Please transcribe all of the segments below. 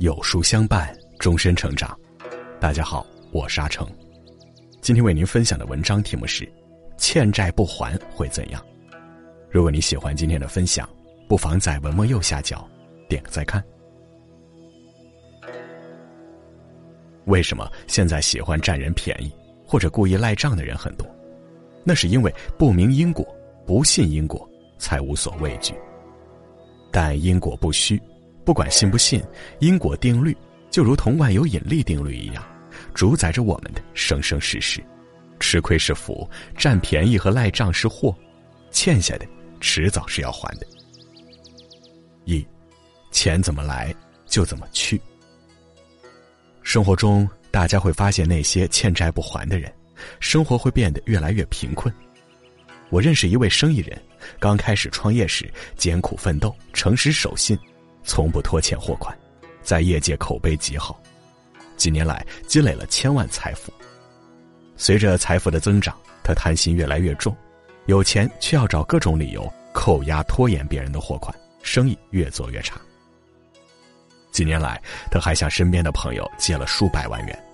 有书相伴，终身成长。大家好，我是阿成。今天为您分享的文章题目是：欠债不还会怎样？如果你喜欢今天的分享，不妨在文末右下角点个再看。为什么现在喜欢占人便宜或者故意赖账的人很多？那是因为不明因果、不信因果，才无所畏惧。但因果不虚。不管信不信，因果定律就如同万有引力定律一样，主宰着我们的生生世世。吃亏是福，占便宜和赖账是祸，欠下的迟早是要还的。一，钱怎么来就怎么去。生活中，大家会发现那些欠债不还的人，生活会变得越来越贫困。我认识一位生意人，刚开始创业时艰苦奋斗，诚实守信。从不拖欠货款，在业界口碑极好，几年来积累了千万财富。随着财富的增长，他贪心越来越重，有钱却要找各种理由扣押拖延别人的货款，生意越做越差。几年来，他还向身边的朋友借了数百万元，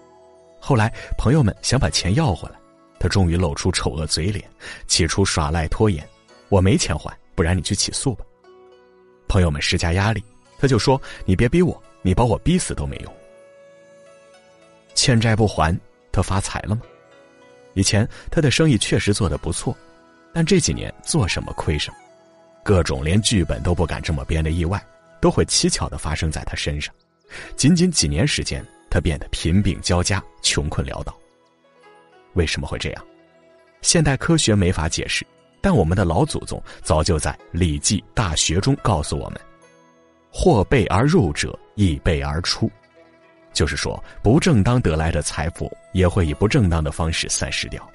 后来朋友们想把钱要回来，他终于露出丑恶嘴脸，起初耍赖拖延：“我没钱还，不然你去起诉吧。”朋友们施加压力。他就说：“你别逼我，你把我逼死都没用。”欠债不还，他发财了吗？以前他的生意确实做得不错，但这几年做什么亏什么，各种连剧本都不敢这么编的意外，都会蹊跷的发生在他身上。仅仅几年时间，他变得贫病交加，穷困潦倒。为什么会这样？现代科学没法解释，但我们的老祖宗早就在《礼记·大学》中告诉我们。或备而入者，亦备而出，就是说，不正当得来的财富也会以不正当的方式散失掉。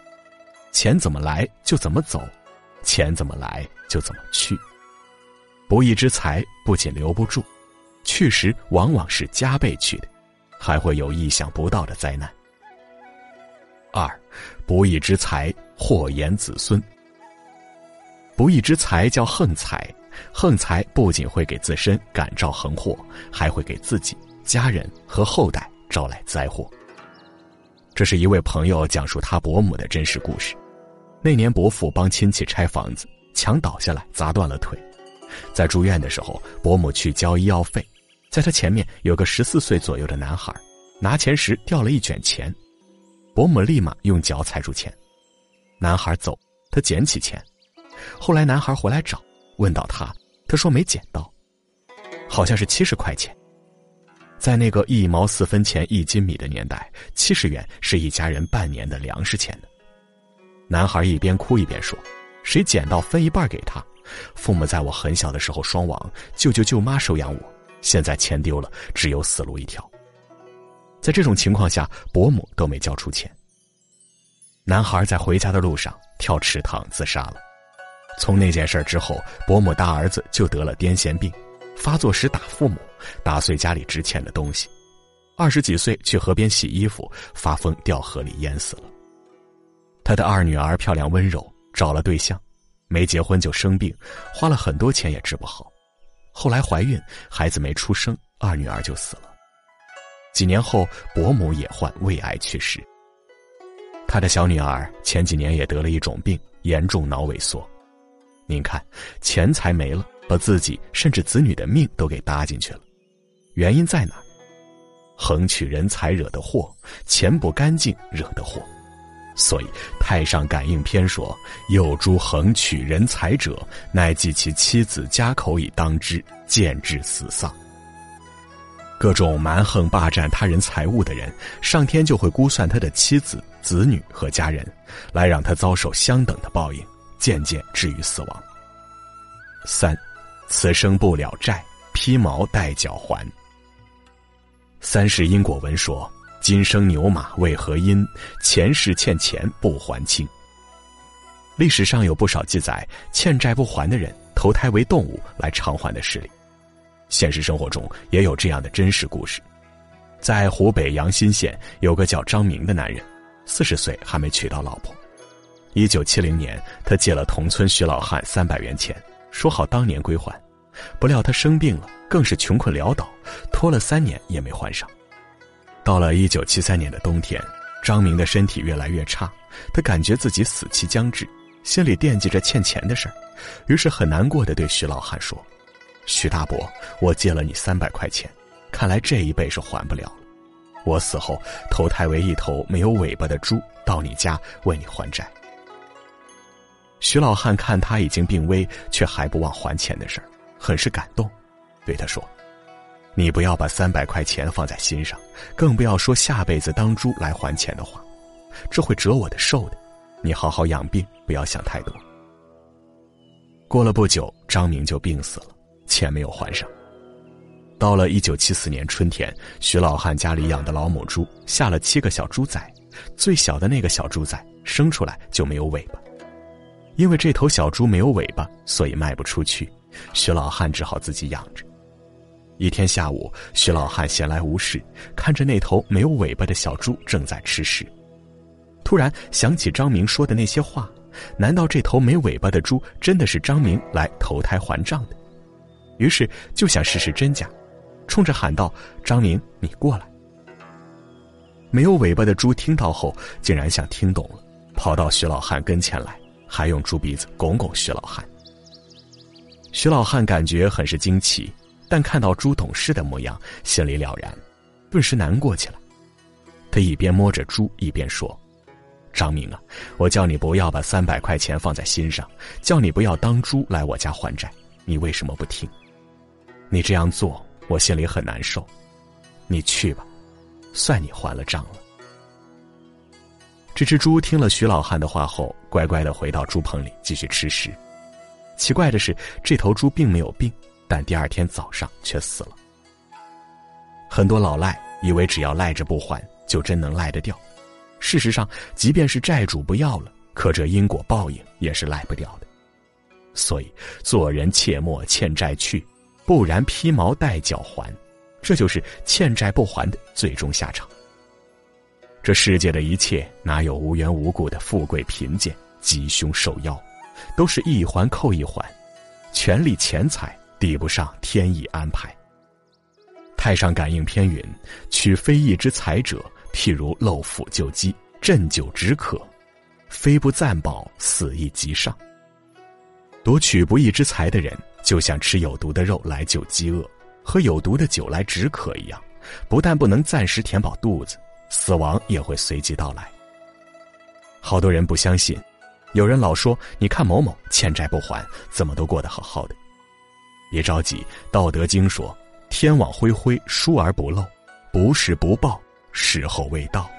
钱怎么来就怎么走，钱怎么来就怎么去。不义之财不仅留不住，去时往往是加倍去的，还会有意想不到的灾难。二，不义之财祸延子孙。不义之财叫横财。横财不仅会给自身感召横祸，还会给自己、家人和后代招来灾祸。这是一位朋友讲述他伯母的真实故事。那年伯父帮亲戚拆房子，墙倒下来砸断了腿，在住院的时候，伯母去交医药费，在他前面有个十四岁左右的男孩，拿钱时掉了一卷钱，伯母立马用脚踩住钱，男孩走，他捡起钱，后来男孩回来找。问到他，他说没捡到，好像是七十块钱。在那个一毛四分钱一斤米的年代，七十元是一家人半年的粮食钱呢。男孩一边哭一边说：“谁捡到分一半给他。父母在我很小的时候双亡，舅舅舅妈收养我，现在钱丢了，只有死路一条。”在这种情况下，伯母都没交出钱。男孩在回家的路上跳池塘自杀了。从那件事之后，伯母大儿子就得了癫痫病，发作时打父母，打碎家里值钱的东西。二十几岁去河边洗衣服，发疯掉河里淹死了。他的二女儿漂亮温柔，找了对象，没结婚就生病，花了很多钱也治不好。后来怀孕，孩子没出生，二女儿就死了。几年后，伯母也患胃癌去世。他的小女儿前几年也得了一种病，严重脑萎缩。您看，钱财没了，把自己甚至子女的命都给搭进去了，原因在哪？横取人财惹的祸，钱不干净惹的祸。所以《太上感应篇》说：“有诸横取人财者，乃计其妻子家口以当之，见之死丧。”各种蛮横霸占他人财物的人，上天就会估算他的妻子、子女和家人，来让他遭受相等的报应。渐渐至于死亡。三，此生不了债，披毛戴脚还。三世因果文说：今生牛马为何因？前世欠钱不还清。历史上有不少记载，欠债不还的人投胎为动物来偿还的事例。现实生活中也有这样的真实故事。在湖北阳新县有个叫张明的男人，四十岁还没娶到老婆。一九七零年，他借了同村徐老汉三百元钱，说好当年归还，不料他生病了，更是穷困潦倒，拖了三年也没还上。到了一九七三年的冬天，张明的身体越来越差，他感觉自己死期将至，心里惦记着欠钱的事儿，于是很难过的对徐老汉说：“徐大伯，我借了你三百块钱，看来这一辈是还不了了。我死后投胎为一头没有尾巴的猪，到你家为你还债。”徐老汉看他已经病危，却还不忘还钱的事儿，很是感动，对他说：“你不要把三百块钱放在心上，更不要说下辈子当猪来还钱的话，这会折我的寿的。你好好养病，不要想太多。”过了不久，张明就病死了，钱没有还上。到了一九七四年春天，徐老汉家里养的老母猪下了七个小猪崽，最小的那个小猪崽生出来就没有尾巴。因为这头小猪没有尾巴，所以卖不出去，徐老汉只好自己养着。一天下午，徐老汉闲来无事，看着那头没有尾巴的小猪正在吃食，突然想起张明说的那些话，难道这头没尾巴的猪真的是张明来投胎还账的？于是就想试试真假，冲着喊道：“张明，你过来！”没有尾巴的猪听到后，竟然像听懂了，跑到徐老汉跟前来。还用猪鼻子拱拱徐老汉。徐老汉感觉很是惊奇，但看到猪懂事的模样，心里了然，顿时难过起来。他一边摸着猪，一边说：“张明啊，我叫你不要把三百块钱放在心上，叫你不要当猪来我家还债，你为什么不听？你这样做，我心里很难受。你去吧，算你还了账了。”这只猪听了徐老汉的话后，乖乖的回到猪棚里继续吃食。奇怪的是，这头猪并没有病，但第二天早上却死了。很多老赖以为只要赖着不还，就真能赖得掉。事实上，即便是债主不要了，可这因果报应也是赖不掉的。所以，做人切莫欠债去，不然披毛戴角还。这就是欠债不还的最终下场。这世界的一切哪有无缘无故的富贵贫贱、吉凶受妖，都是一环扣一环，权力钱财抵不上天意安排。太上感应篇云：“取非义之财者，譬如漏斧救饥，鸩酒止渴，非不暂保，死亦极上。”夺取不义之财的人，就像吃有毒的肉来救饥饿，喝有毒的酒来止渴一样，不但不能暂时填饱肚子。死亡也会随即到来。好多人不相信，有人老说：“你看某某欠债不还，怎么都过得好好的。”别着急，《道德经》说：“天网恢恢，疏而不漏，不是不报，时候未到。”